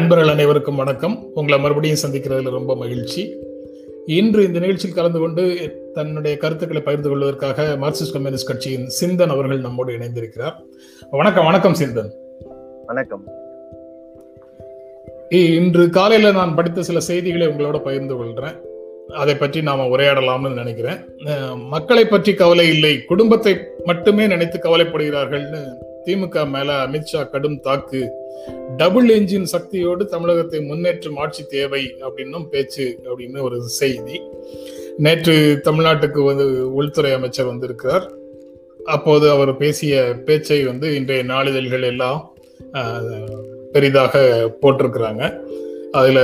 நண்பர்கள் அனைவருக்கும் வணக்கம். உங்களை மறுபடியும் சந்திக்கிறதுல ரொம்ப மகிழ்ச்சி. இன்று இந்த நிகழ்ச்சியில் கலந்து கொண்டு தன்னுடைய கருத்துக்களை பகிர்ந்து கொள்வதற்காக மார்க்சிஸ்ட் கம்யூனிஸ்ட் கட்சியின் சிந்தன் அவர்கள் நம்மோடு இணைந்திருக்கிறார். வணக்கம் வணக்கம் சிந்தன். வணக்கம். இன்று காலையில நான் படித்த சில செய்திகளை உங்களோட பகிர்ந்து கொள்றேன். அதை பற்றி நாம உரையாடலாம்னு நினைக்கிறேன். மக்களை பற்றி கவலை இல்லை குடும்பத்தை மட்டுமே நினைத்து கவலைப்படுகிறார்கள்னு திமுக மேல அமித்ஷா கடும் தாக்கு. டபுள் என்ஜின் சக்தியோடு தமிழகத்தை முன்னேற்றும் ஆட்சி தேவை அப்படின்னும் பேச்சு அப்படின்னு ஒரு செய்தி. நேற்று தமிழ்நாட்டுக்கு வந்து உள்துறை அமைச்சர் வந்திருக்கிறார். அப்போது அவர் பேசிய பேச்சை வந்து இன்றைய நாளிதழ்கள் எல்லாம் பெரிதாக போட்டிருக்கிறாங்க. அதில்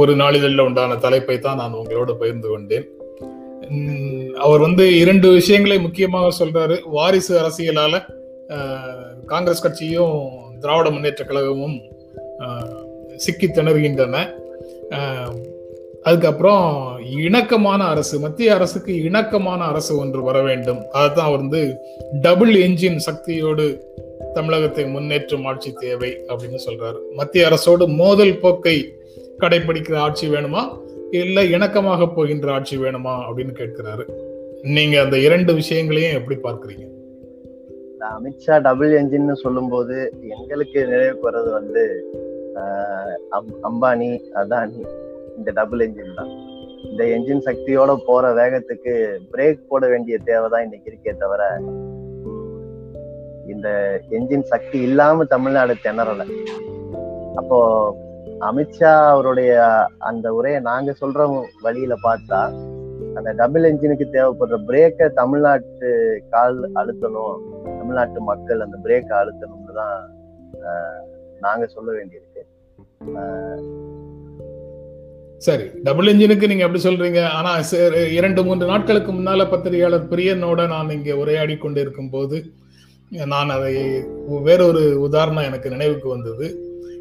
ஒரு நாளிதழில் உண்டான தலைப்பை தான் நான் உங்களோட பகிர்ந்து கொண்டேன். அவர் வந்து இரண்டு விஷயங்களை முக்கியமாக சொல்றாரு. வாரிசு அரசியலால காங்கிரஸ் கட்சியும் திராவிட முன்னேற்ற கழகமும் சிக்கி திணறுகின்றன. அதுக்கப்புறம் இணக்கமான அரசு மத்திய அரசுக்கு இணக்கமான அரசு ஒன்று வர வேண்டும். அதுதான் அவர் வந்து டபுள் என்ஜின் சக்தியோடு தமிழகத்தை முன்னேற்றும் ஆட்சி தேவை அப்படின்னு சொல்றாரு. மத்திய அரசோடு மோதல் போக்கை கடைபிடிக்கிற ஆட்சி வேணுமா? இல்லை இணக்கமாக போகின்ற ஆட்சி வேணுமா அப்படின்னு கேட்கிறாரு. நீங்க அந்த இரண்டு விஷயங்களையும் எப்படி பார்க்குறீங்க? அமித்ஷா டபுள் என்ஜின்னு சொல்லும்போது எங்களுக்கு நினைவுக்கு வர்றது வந்து அம்பானி அதானி இந்த டபுள் என்ஜின் தான். இந்த என்ஜின் சக்தியோட போற வேகத்துக்கு பிரேக் போட வேண்டிய தேவைதான் இன்னைக்கு இருக்கே தவிர இந்த என்ஜின் சக்தி இல்லாம தமிழ்நாடு திணறல. அப்போ அமித்ஷா அவருடைய அந்த உரையை நாங்க சொல்ற வழியில பார்த்தா அந்த டபுள் என்ஜினுக்கு தேவைப்படுற பிரேக்கை தமிழ்நாட்டு கால் அழுத்தணும். தமிழ்நாட்டு மக்கள் அந்த பிரேக் அழுத்தணும்னு தான் நாங்க சொல்ல வேண்டியிருக்கு. சரி டபுள் இன்ஜினுக்கு நீங்க எப்படி சொல்றீங்க. ஆனா இரண்டு மூன்று நாட்களுக்கு முன்னால பத்திரிகையாளர் பிரியனோட நான் இங்க உரையாடி கொண்டிருக்கும் போது நான் அதை வேறொரு உதாரணம் எனக்கு நினைவுக்கு வந்தது.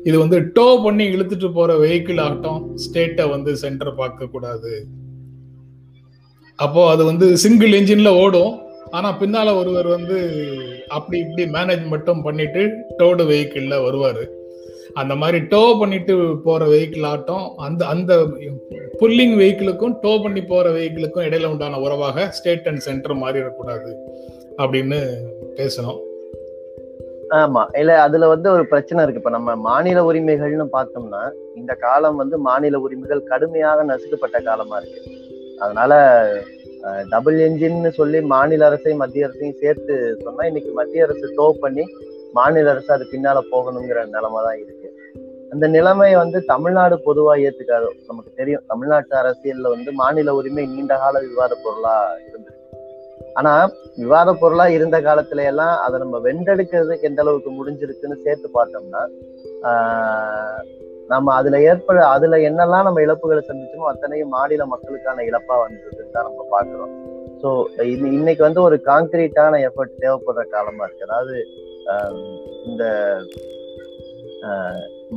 இது வந்து டோ பண்ணி இழுத்துட்டு போற வெஹிக்கிள் ஆகட்டும் ஸ்டேட்டை வந்து சென்டர் பார்க்க கூடாது. அப்போ அது வந்து சிங்கிள் என்ஜின்ல ஓடும். ஆனா பின்னால ஒருவர் வந்து அப்படி இப்படி மேனேஜ் மட்டும் பண்ணிட்டு டோடு வெஹிக்கிளில் வருவார். அந்த மாதிரி டோ பண்ணிட்டு போகிற வெஹிக்கிள் ஆட்டம் அந்த அந்த புல்லிங் வெஹிக்கிளுக்கும் டோ பண்ணி போகிற வெஹிக்கிளுக்கும் இடையில உண்டான உறவாக ஸ்டேட் அண்ட் சென்டர் மாறிடக்கூடாது அப்படின்னு பேசணும். ஆமா. இல்ல அதுல வந்து ஒரு பிரச்சனை இருக்கு. இப்ப நம்ம மாநில உரிமைகள்னு பார்த்தோம்னா இந்த காலம் வந்து மாநில உரிமைகள் கடுமையாக நசுக்கப்பட்ட காலமா இருக்கு. அதனால டபுள் என்ஜின்னு சொல்லி மாநில அரசையும் மத்திய அரசையும் சேர்த்து சொன்னா இன்னைக்கு மத்திய அரசு டோ பண்ணி மாநில அரசு அது பின்னால போகணுங்கிற நிலைமை தான் இருக்கு. அந்த நிலைமையை வந்து தமிழ்நாடு பொதுவா ஏத்துக்காது. நமக்கு தெரியும் தமிழ்நாட்டு அரசியல்ல வந்து மாநில உரிமை நீண்ட கால விவாத பொருளா இருந்திருக்கு. ஆனா விவாத பொருளா இருந்த காலத்துல எல்லாம் அதை நம்ம வென்றெடுக்கிறதுக்கு எந்த அளவுக்கு முடிஞ்சிருக்குன்னு சேர்த்து பார்த்தோம்னா ஆஹ் நம்ம அதுல ஏற்பட அதுல என்னெல்லாம் நம்ம இழப்புகளை சந்திச்சோமோ அத்தனையும் மாநில மக்களுக்கான இழப்பா வந்ததுன்னு தான் நம்ம பாக்குறோம் ஸோ இன்னைக்கு வந்து ஒரு காங்கிரீட்டான எஃபர்ட் தேவைப்படுற காலமா இருக்கு. அதாவது இந்த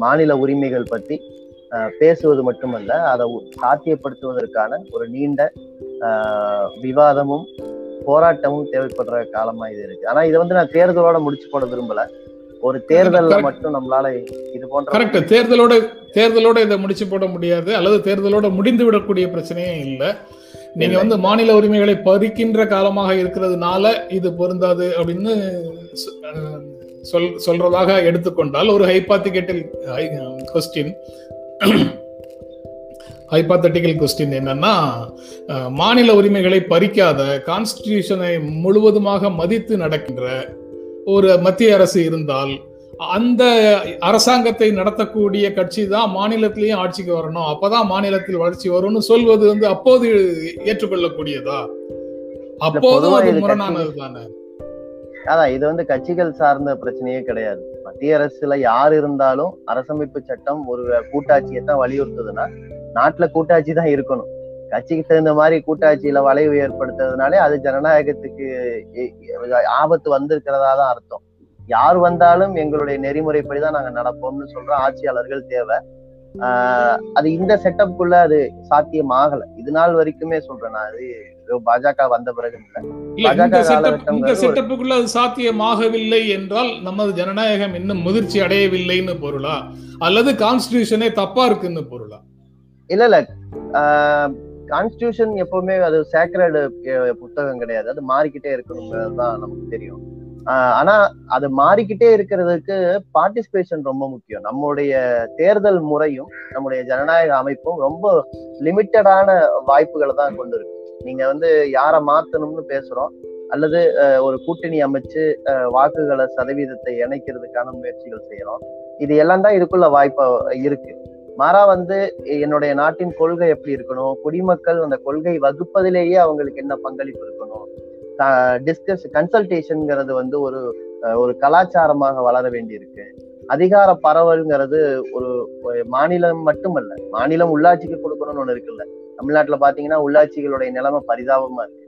மாநில உரிமைகள் பற்றி பேசுவது மட்டுமல்ல அதை சாத்தியப்படுத்துவதற்கான ஒரு நீண்ட விவாதமும் போராட்டமும் தேவைப்படுற காலமா இது இருக்கு. ஆனா இதை வந்து நான் தேர்தலோட முடிச்சு போட விரும்பலை. ஒரு தேர்தல்ல மட்டும் நம்மளால இது போன்ற கரெக்ட் தேர்தலோட தேர்தலோட இதை முடிச்சு போட முடியாது. அல்லது தேர்தலோட முடிந்து விடக்கூடிய பிரச்சனையே இல்லை. நீங்க வந்து மாநில உரிமைகளை பறிக்கின்ற காலமாக இருக்கிறதுனால இது பொருந்தாது அப்படின்னு சொல் சொல்றதாக எடுத்துக்கொண்டால் ஒரு ஹைபாத்திகேட்டல் கொஸ்டின் ஹைபாத்தட்டிக்கல் கொஸ்டின் என்னன்னா மாநில உரிமைகளை பறிக்காத கான்ஸ்டிடியூஷனை முழுவதுமாக மதித்து நடக்கின்ற ஒரு மத்திய அரசு இருந்தால் அந்த அரசாங்கத்தை நடத்தக்கூடிய கட்சி தான் மாநிலத்திலையும் ஆட்சிக்கு வரணும். அப்பதான் மாநிலத்தில் வளர்ச்சி வரும்னு சொல்வது வந்து அப்போது ஏற்றுக்கொள்ளக்கூடியதா? அப்போதும் அது முரணானது தானே அதான் இது வந்து கட்சிகள் சார்ந்த பிரச்சனையே கிடையாது. மத்திய அரசுல யார் இருந்தாலும் அரசமைப்பு சட்டம் ஒரு கூட்டாட்சியை தான் வலியுறுத்துதுன்னா நாட்டுல கூட்டாட்சி தான் இருக்கணும். கட்சிக்கு தகுந்த மாதிரி கூட்டாட்சியில வளைவு ஏற்படுத்துறதுனாலே அது ஜனநாயகத்துக்கு ஆபத்து வந்திருக்கிறதா தான் அர்த்தம். யார் வந்தாலும் எங்களுடைய நெறிமுறைப்படிதான் நாங்க நடப்போம்னு சொல்ற ஆட்சியாளர்கள் தேவை. ஆஹ் அது இந்த செட்டப்குள்ள அது சாத்தியமாகல. இது நாள் வரைக்குமே சொல்றேன் நான். அது பாஜக வந்த பிறகு இந்த செட்டப்புக்குள்ள அது சாத்தியமாகவில்லை என்றால் நமது ஜனநாயகம் இன்னும் முதிர்ச்சி அடையவில்லைன்னு பொருளா? அல்லது கான்ஸ்டிடியூஷனே தப்பா இருக்குன்னு பொருளா? இல்ல இல்ல. கான்ஸ்டியூஷன் எப்பவுமே அது சேக்ரடு புத்தகம் கிடையாது. அது மாறிக்கிட்டே இருக்கணுங்கிறது தான் நமக்கு தெரியும். ஆஹ் ஆனா அது மாறிக்கிட்டே இருக்கிறதுக்கு பார்ட்டிசிபேஷன் ரொம்ப முக்கியம். நம்முடைய தேர்தல் முறையும் நம்முடைய ஜனநாயக அமைப்பும் ரொம்ப லிமிட்டடான வாய்ப்புகளை தான் கொண்டு இருக்கு. நீங்க வந்து யாரை மாத்தணும்னு பேசுறோம் அல்லது அஹ், ஒரு கூட்டணி அமைச்சு அஹ், வாக்குகளை சதவீதத்தை இணைக்கிறதுக்கான முயற்சிகள் செய்யறோம். இது எல்லாம் தான் இதுக்குள்ள வாய்ப்பா இருக்கு. மாறா வந்து என்னுடைய நாட்டின் கொள்கை எப்படி இருக்கணும்? குடிமக்கள் அந்த கொள்கை வகுப்பதிலேயே அவங்களுக்கு என்ன பங்களிப்பு இருக்கணும்? டிஸ்கஸ் கன்சல்டேஷன்ங்கிறது வந்து ஒரு ஒரு கலாச்சாரமாக வளர வேண்டியிருக்கு. அதிகார பரவல்ங்கிறது ஒரு ஒரு மாநிலம் மட்டுமல்ல மாநிலம் உள்ளாட்சிக்கு கொடுக்கணும்னு ஒண்ணு இருக்குல்ல. தமிழ்நாட்டுல பாத்தீங்கன்னா உள்ளாட்சிகளுடைய நிலைமை பரிதாபமா இருக்கு.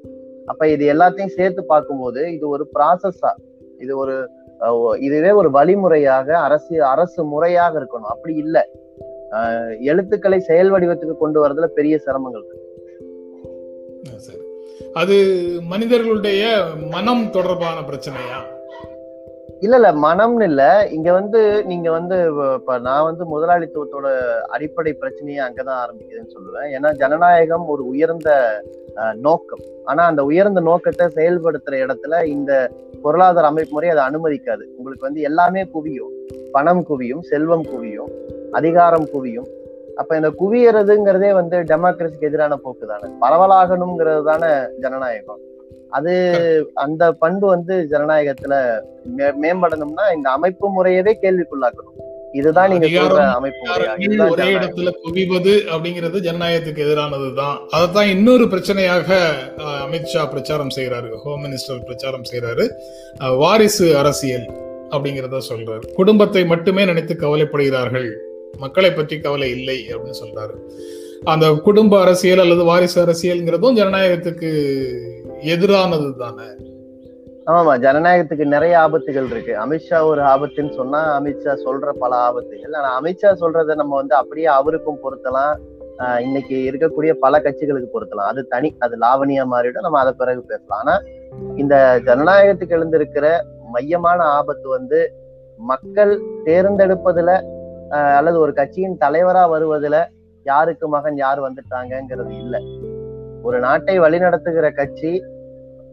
அப்ப இது எல்லாத்தையும் சேர்த்து பார்க்கும்போது இது ஒரு ப்ராசஸா இது ஒரு இதுவே ஒரு வழிமுறையாக அரசு அரசு முறையாக இருக்கணும். அப்படி இல்லை. எழுத்துக்களை செயல் வடிவத்துக்கு கொண்டு வரதுல பெரிய சிரமங்கள் இருக்கு. அது மனிதர்களுடைய மனம் தொடர்பான பிரச்சனையா? இல்ல இல்ல மனம்னு இல்ல. இங்க வந்து நீங்க வந்து இப்ப நான் வந்து முதலாளித்துவத்தோட அடிப்படை பிரச்சனையே அங்கதான் ஆரம்பிக்குதுன்னு சொல்லுவேன். ஏன்னா ஜனநாயகம் ஒரு உயர்ந்த நோக்கம். ஆனா அந்த உயர்ந்த நோக்கத்தை செயல்படுத்துற இடத்துல இந்த பொருளாதார அமைப்பு முறை அதை அனுமதிக்காது. உங்களுக்கு வந்து எல்லாமே குவியும். பணம் குவியும் செல்வம் குவியும். அதிகாரம் குவியும். அப்ப இந்த குவியறதுங்கிறதே வந்து டெமோக்ரஸிக்கு எதிரான போக்கு தானே. பரவலாகணுங்கிறது தானே ஜனநாயகம். அது அந்த பண்பு வந்து ஜனநாயகத்துல மேம்படணும்னா இந்த அமைப்பு முறையவே கேள்விக்குள்ளாக்கணும். இதுதான் நீங்க சொல்ற அமைப்பு ஒரே. இடத்துல குவிவது அப்படிங்கிறது ஜனநாயகத்துக்கு எதிரானதுதான். அதைத்தான் இன்னொரு பிரச்சனையாக அமித்ஷா பிரச்சாரம் செய்யறாரு ஹோம் மினிஸ்டர் பிரச்சாரம் செய்யறாரு வாரிசு அரசியல் அப்படிங்கிறத சொல்றாரு. குடும்பத்தை மட்டுமே நினைத்து கவலைப்படுகிறார்கள். மக்களை பற்றி கவலை இல்லை அப்படின்னு சொல்றாரு. அந்த குடும்ப அரசியல் அல்லது வாரிசு அரசியல்ங்கிறதும் ஜனநாயகத்துக்கு எதிரானது தானே ஆமாமா ஜனநாயகத்துக்கு நிறைய ஆபத்துகள் இருக்கு. அமித்ஷா ஒரு ஆபத்துன்னு சொன்னா அமித்ஷா சொல்ற பல ஆபத்துகள். ஆனா அமித்ஷா சொல்றதை நம்ம வந்து அப்படியே அவருக்கும் பொருத்தலாம். ஆஹ் இன்னைக்கு இருக்கக்கூடிய பல கட்சிகளுக்கு பொருத்தலாம். அது தனி அது லாவணியா மாறிடும். நம்ம அதை பிறகு பேசலாம். ஆனா இந்த ஜனநாயகத்துக்கு எழுந்திருக்கிற மையமான ஆபத்து வந்து மக்கள் தேர்ந்தெடுப்பதுல அல்லது ஒரு கட்சியின் தலைவரா வருவதுல யாருக்கு மகன் யார் வந்துட்டாங்கங்கிறது இல்ல. ஒரு நாட்டை வழிநடத்துகிற கட்சி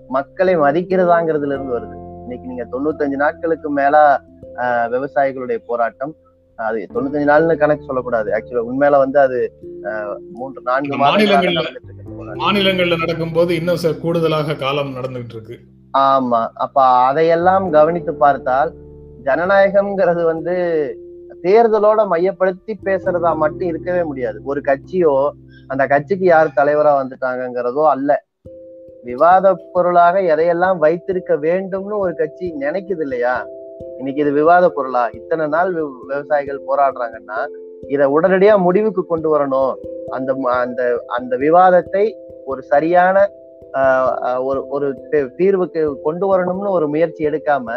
மக்களை மதிக்கிறதாங்கிறதுல இருந்து வருது. இன்னைக்கு நீங்க தொண்ணூத்தஞ்சு நாட்களுக்கு மேல விவசாயிகளுடைய போராட்டம். அது தொண்ணூத்தஞ்சு நாள்னு கணக்கு சொல்லக்கூடாது. ஆக்சுவலா உண்மையில வந்து அது மூன்று நான்கு மாநிலங்கள்ல-. மாநிலங்கள்ல நடக்கும்போது இன்னும் ச- கூடுதலாக காலம் நடந்துகிட்டு இருக்கு. ஆமா. அப்ப அதையெல்லாம் கவனித்து பார்த்தால் ஜனநாயகம்ங்கிறது வந்து தேர்தலோட மையப்படுத்தி பேசுறதா மட்டும் இருக்கவே முடியாது. ஒரு கட்சியோ அந்த கட்சிக்கு யார் தலைவரா வந்துட்டாங்கங்கிறதோ அல்ல. விவாத பொருளாக எதையெல்லாம் வைத்திருக்க வேண்டும்னு ஒரு கட்சி நினைக்குது இல்லையா? இன்னைக்கு இது விவாத பொருளா? இத்தனை நாள் விவசாயிகள் போராடுறாங்கன்னா இதை உடனடியா முடிவுக்கு கொண்டு வரணும். அந்த அந்த அந்த விவாதத்தை ஒரு சரியான ஆஹ், ஒரு ஒரு தீர்வுக்கு கொண்டு வரணும்னு ஒரு முயற்சி எடுக்காம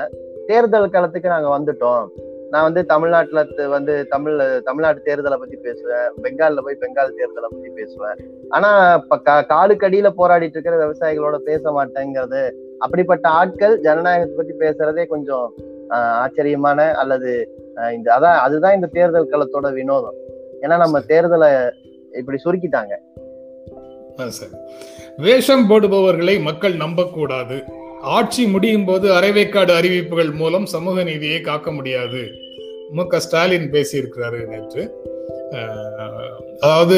தேர்தல் களத்துக்கு நாங்க வந்துட்டோம். நான் வந்து தமிழ்நாட்டுல த- வந்து தமிழ் தமிழ்நாட்டு தேர்தலை பத்தி பேசுவேன். பெங்கால்ல போய் பெங்கால் தேர்தலை பத்தி பேசுவேன். ஆனா இப்ப கா- காலுக்கடியில போராடிட்டு இருக்கிற விவசாயிகளோட பேச மாட்டேங்கிறது அப்படிப்பட்ட ஆட்கள் ஜனநாயகத்தை பத்தி பேசுறதே கொஞ்சம் ஆச்சரியமான அல்லது இந்த அதான் அதுதான் இந்த தேர்தல் களத்தோட வினோதம். ஏன்னா நம்ம தேர்தலை இப்படி சுருக்கிட்டாங்க. ஆ, வேஷம் போடுபவர்களை மக்கள் நம்பக்கூடாது. ஆட்சி முடியும் போது அரைவேக்காடு அறிவிப்புகள் மூலம் சமூக நீதியை காக்க முடியாது. மு க. ஸ்டாலின் பேசியிருக்கிறாரு நேற்று. அதாவது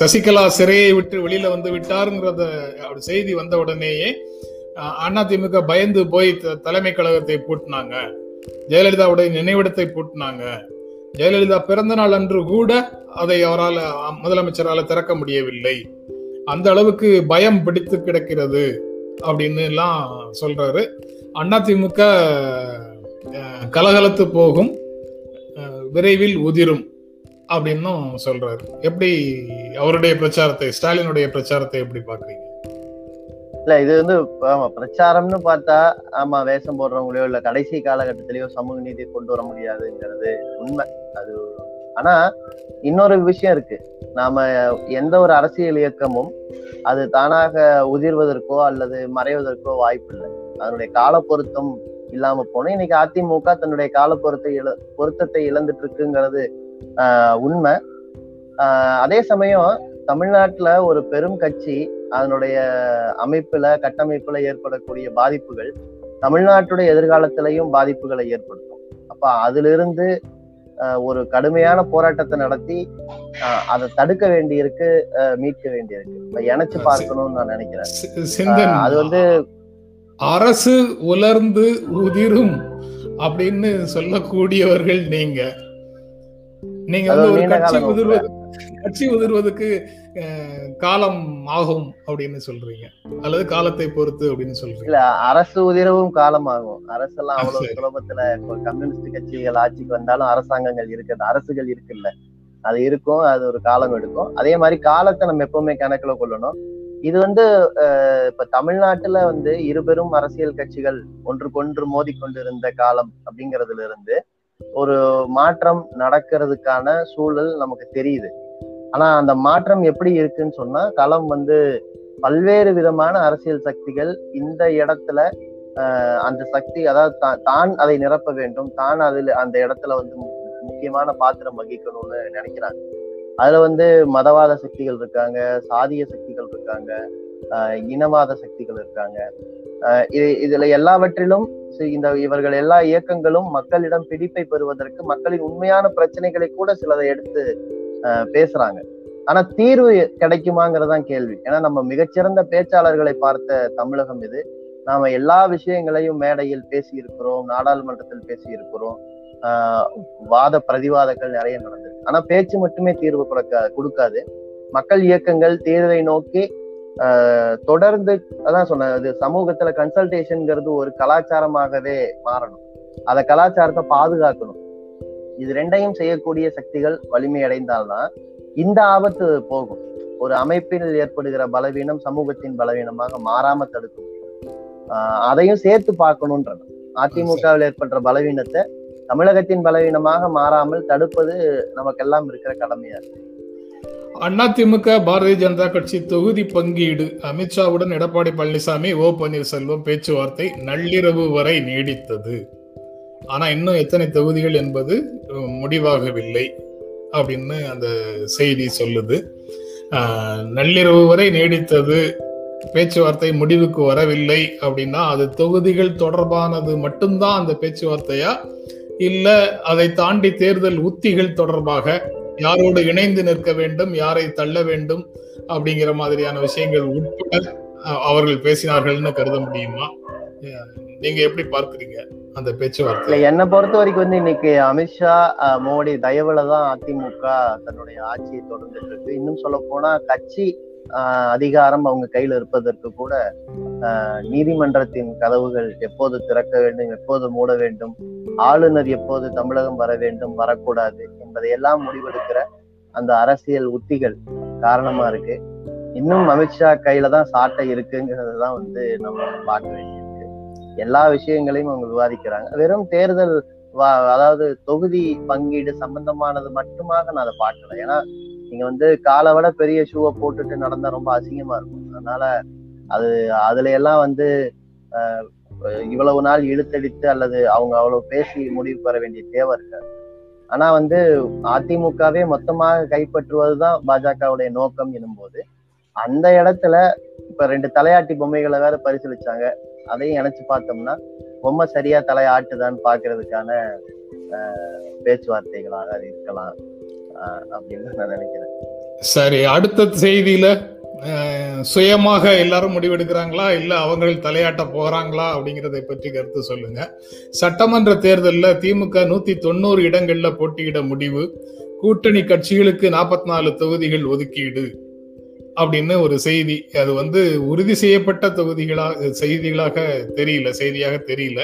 சசிகலா சிறையை விட்டு வெளியில வந்து விட்டாருங்கிறத அவர் செய்தி வந்த உடனேயே அதிமுக பயந்து போய் த- தலைமை கழகத்தை பூட்டினாங்க. ஜெயலலிதாவுடைய நினைவிடத்தை பூட்டினாங்க. ஜெயலலிதா பிறந்த நாள் அன்று கூட அதை அவரால் முதலமைச்சரால் திறக்க முடியவில்லை. அந்த அளவுக்கு பயம் பிடித்து கிடக்கிறது அப்படின்னு எல்லாம் சொல்றாரு. அதிமுக கலகலத்து போகும் விரைவில் உதிரும் அப்படின்னும் சொல்றாரு. எப்படி அவருடைய பிரச்சாரத்தை ஸ்டாலினுடைய பிரச்சாரத்தை எப்படி பாக்குறீங்க இல்ல இது வந்து ஆமா பிரச்சாரம்னு பார்த்தா ஆமா வேஷம் போடுறவங்களையோ இல்ல கடைசி காலகட்டத்திலயோ சமூக நீதி கொண்டு வர முடியாதுங்கிறது உண்மை. அது ஆனா இன்னொரு விஷயம் இருக்கு. நாம எந்த ஒரு அரசியல் இயக்கமும் அது தானாக உதிர்வதற்கோ அல்லது மறைவதற்கோ வாய்ப்பு இல்லை அதனுடைய கால பொருத்தம் இல்லாம போனோம். இன்னைக்கு அதிமுக தன்னுடைய கால பொருத்தை இழ பொருத்தத்தை இழந்துட்டு இருக்குங்கிறது ஆஹ் உண்மை. ஆஹ் அதே சமயம் தமிழ்நாட்டுல ஒரு பெரும் கட்சி அதனுடைய அமைப்புல கட்டமைப்புல ஏற்படக்கூடிய பாதிப்புகள் தமிழ்நாட்டுடைய எதிர்காலத்திலையும் பாதிப்புகளை ஏற்படுத்தும். அப்ப அதிலிருந்து ஒரு கடுமையான போராட்டத்தை நடத்தி அதை தடுக்க வேண்டியிருக்கு மீட்க வேண்டியிருக்கு. இப்ப இணைச்சு பார்க்கணும்னு நான் நினைக்கிறேன். அது வந்து அரசு உலர்ந்து உதிரும் அப்படின்னு சொல்லக்கூடியவர்கள் நீங்க. நீங்க வந்து ஒரு கட்சி. உதிர்வது கட்சி உதிர்வதற்கு காலம் ஆகும் அப்படின்னு சொல்றீங்க. அல்லது காலத்தை பொறுத்து அப்படின்னு சொல்றீங்க. இல்ல அரசு உதிரவும் காலமாகும் அரசெல்லாம் ஆ, அவ்வளவு சரி. சுலபத்துல கம்யூனிஸ்ட் கட்சிகள் ஆட்சிக்கு வந்தாலும் அரசாங்கங்கள் இருக்குது. அரசுகள் இருக்குல்ல. அது இருக்கும் அது ஒரு காலம் எடுக்கும். அதே மாதிரி காலத்தை நம்ம எப்பவுமே கணக்குல கொள்ளணும். இது வந்து இப்ப தமிழ்நாட்டுல வந்து இருபெரும் அரசியல் கட்சிகள் ஒன்றுக்கொன்று மோதிக்கொண்டிருந்த காலம் அப்படிங்கறதுல இருந்து ஒரு மாற்றம் நடக்கிறதுக்கான சூழல் நமக்கு தெரியுது. ஆனா அந்த மாற்றம் எப்படி இருக்குன்னு சொன்னா களம் வந்து பல்வேறு விதமான அரசியல் சக்திகள் இந்த இடத்துல ஆஹ், அந்த சக்தி அதாவது தான் அதை நிரப்ப வேண்டும். தான் அதில் அந்த இடத்துல வந்து மு- முக்கியமான பாத்திரம் வகிக்கணும்னு நினைக்கிறாங்க. அதுல வந்து மதவாத சக்திகள் இருக்காங்க சாதிய சக்திகள் இருக்காங்க இனவாத சக்திகள் இருக்காங்க. இது இதுல எல்லாவற்றிலும் சி- இந்த இவர்கள் எல்லா இயக்கங்களும் மக்களிடம் பிடிப்பை பெறுவதற்கு மக்களின் உண்மையான பிரச்சனைகளை கூட சிலதை எடுத்து பேசுறாங்க. ஆனா தீர்வு கிடைக்குமாங்கிறதான் கேள்வி. ஏன்னா நம்ம மிகச்சிறந்த பேச்சாளர்களை பார்த்த தமிழகம் இது. நாம எல்லா விஷயங்களையும் மேடையில் பேசி இருக்கிறோம் நாடாளுமன்றத்தில் பேசி இருக்கிறோம் வாத பிரதிவாதங்கள் நிறைய நடந்தது ஆனா பேச்சு மட்டுமே தீர்வு கொடுக்க கொடுக்காது. மக்கள் இயக்கங்கள் தேர்தலை நோக்கி ஆஹ் தொடர்ந்து அதான் சொன்னது சமூகத்துல கன்சல்டேஷன்ங்கிறது ஒரு கலாச்சாரமாகவே மாறணும். அத கலாச்சாரத்தை பாதுகாக்கணும். இது ரெண்டையும் செய்யக்கூடிய சக்திகள் வலிமை அடைந்தால்தான் இந்த ஆபத்து போகும். ஒரு அமைப்பில் ஏற்படுகிற பலவீனம் சமூகத்தின் பலவீனமாக மாறாம தடுக்கும். ஆஹ் அதையும் சேர்த்து பார்க்கணுன்றது அதிமுகவில் ஏற்படுற பலவீனத்தை தமிழகத்தின் பலவீனமாக மாறாமல் தடுப்பது நமக்கெல்லாம் இருக்கிற கடமையா இருக்கு. அதிமுக பாரதிய ஜனதா கட்சி தொகுதி பங்கீடு. அமித்ஷாவுடன் எடப்பாடி பழனிசாமி ஓ பன்னீர்செல்வம் பேச்சுவார்த்தை நள்ளிரவு வரை நீடித்தது. ஆனா இன்னும் எத்தனை தொகுதிகள் என்பது முடிவாகவில்லை அப்படின்னு அந்த செய்தி சொல்லுது. நள்ளிரவு வரை நீடித்தது. பேச்சுவார்த்தை முடிவுக்கு வரவில்லை அப்படின்னா அது தொகுதிகள் தொடர்பானது மட்டும்தான் அந்த பேச்சுவார்த்தையா இல்ல அதை தாண்டி தேர்தல் உத்திகள் தொடர்பாக யாரோடு இணைந்து நிற்க வேண்டும் யாரை தள்ள வேண்டும் அப்படிங்கிற மாதிரியான விஷயங்கள் உட்பட அஹ், அவர்கள் பேசினார்கள்னு கருத முடியுமா? நீங்க எப்படி பார்க்குறீங்க அந்த பேச்சுவார்த்தை? என்னை பொறுத்த வரைக்கும் வந்து இன்னைக்கு அமித்ஷா மோடி தயவுல தான் அதிமுக தன்னுடைய ஆட்சியை தொடர்ந்துட்டு இருக்கு. இன்னும் சொல்ல போனா கட்சி அதிகாரம் அவங்க கையில இருப்பதற்கு கூட ஆஹ் நீதிமன்றத்தின் கதவுகள் எப்போது திறக்க வேண்டும் எப்போது மூட வேண்டும் ஆளுநர் எப்போது தமிழகம் வர வேண்டும் வரக்கூடாது என்பதையெல்லாம் முடிவெடுக்கிற அந்த அரசியல் உத்திகள் காரணமா இருக்கு. இன்னும் அமித்ஷா கையில தான் சாட்டை இருக்குங்கிறது தான் வந்து நம்ம பார்க்க வேண்டியிருக்கு. எல்லா விஷயங்களையும் அவங்க விவாதிக்கிறாங்க. வெறும் தேர்தல் அதாவது தொகுதி பங்கீடு சம்பந்தமானது மட்டுமாக நான் அதை பார்க்கல. ஏன்னா நீங்க வந்து காலை விட பெரிய ஷூவை போட்டுட்டு நடந்தா ரொம்ப அசிங்கமா இருக்கும். அதனால அது அதுல எல்லாம் வந்து இவ்வளவு நாள் இழுத்தடித்து அல்லது அவங்க அவ்வளவு பேசி முடிவு பெற வேண்டிய தேவை இருக்காது. ஆனா வந்து அதிமுகவே மொத்தமாக கைப்பற்றுவதுதான் பாஜகவுடைய நோக்கம் எனும்போது அந்த இடத்துல இப்ப ரெண்டு தலையாட்டி பொம்மைகளை வேற பரிசீலிச்சாங்க. அதையும் இணைச்சு பார்த்தோம்னா பொம்மை சரியா தலையாட்டுதான்னு பாக்குறதுக்கான ஆஹ், பேச்சுவார்த்தைகளாக இருக்கலாம். அப்படின்னு நான் நினைக்கிறேன். சரி அடுத்த செய்தியில சுயமாக எல்லாரும் முடிவெடுக்கிறாங்களா? இல்ல அவங்கள் தலையாட்ட போறாங்களா? அப்படிங்கறதை பற்றி கருத்து சொல்லுங்க. சட்டமன்ற தேர்தலில் திமுக நூத்தி தொண்ணூறு இடங்கள்ல போட்டியிட முடிவு. கூட்டணி கட்சிகளுக்கு நாற்பத்தி நாலு தொகுதிகள் ஒதுக்கீடு அப்படின்னு ஒரு செய்தி. அது வந்து உறுதி செய்யப்பட்ட தொகுதிகளாக செய்திகளாக தெரியல செய்தியாக தெரியல.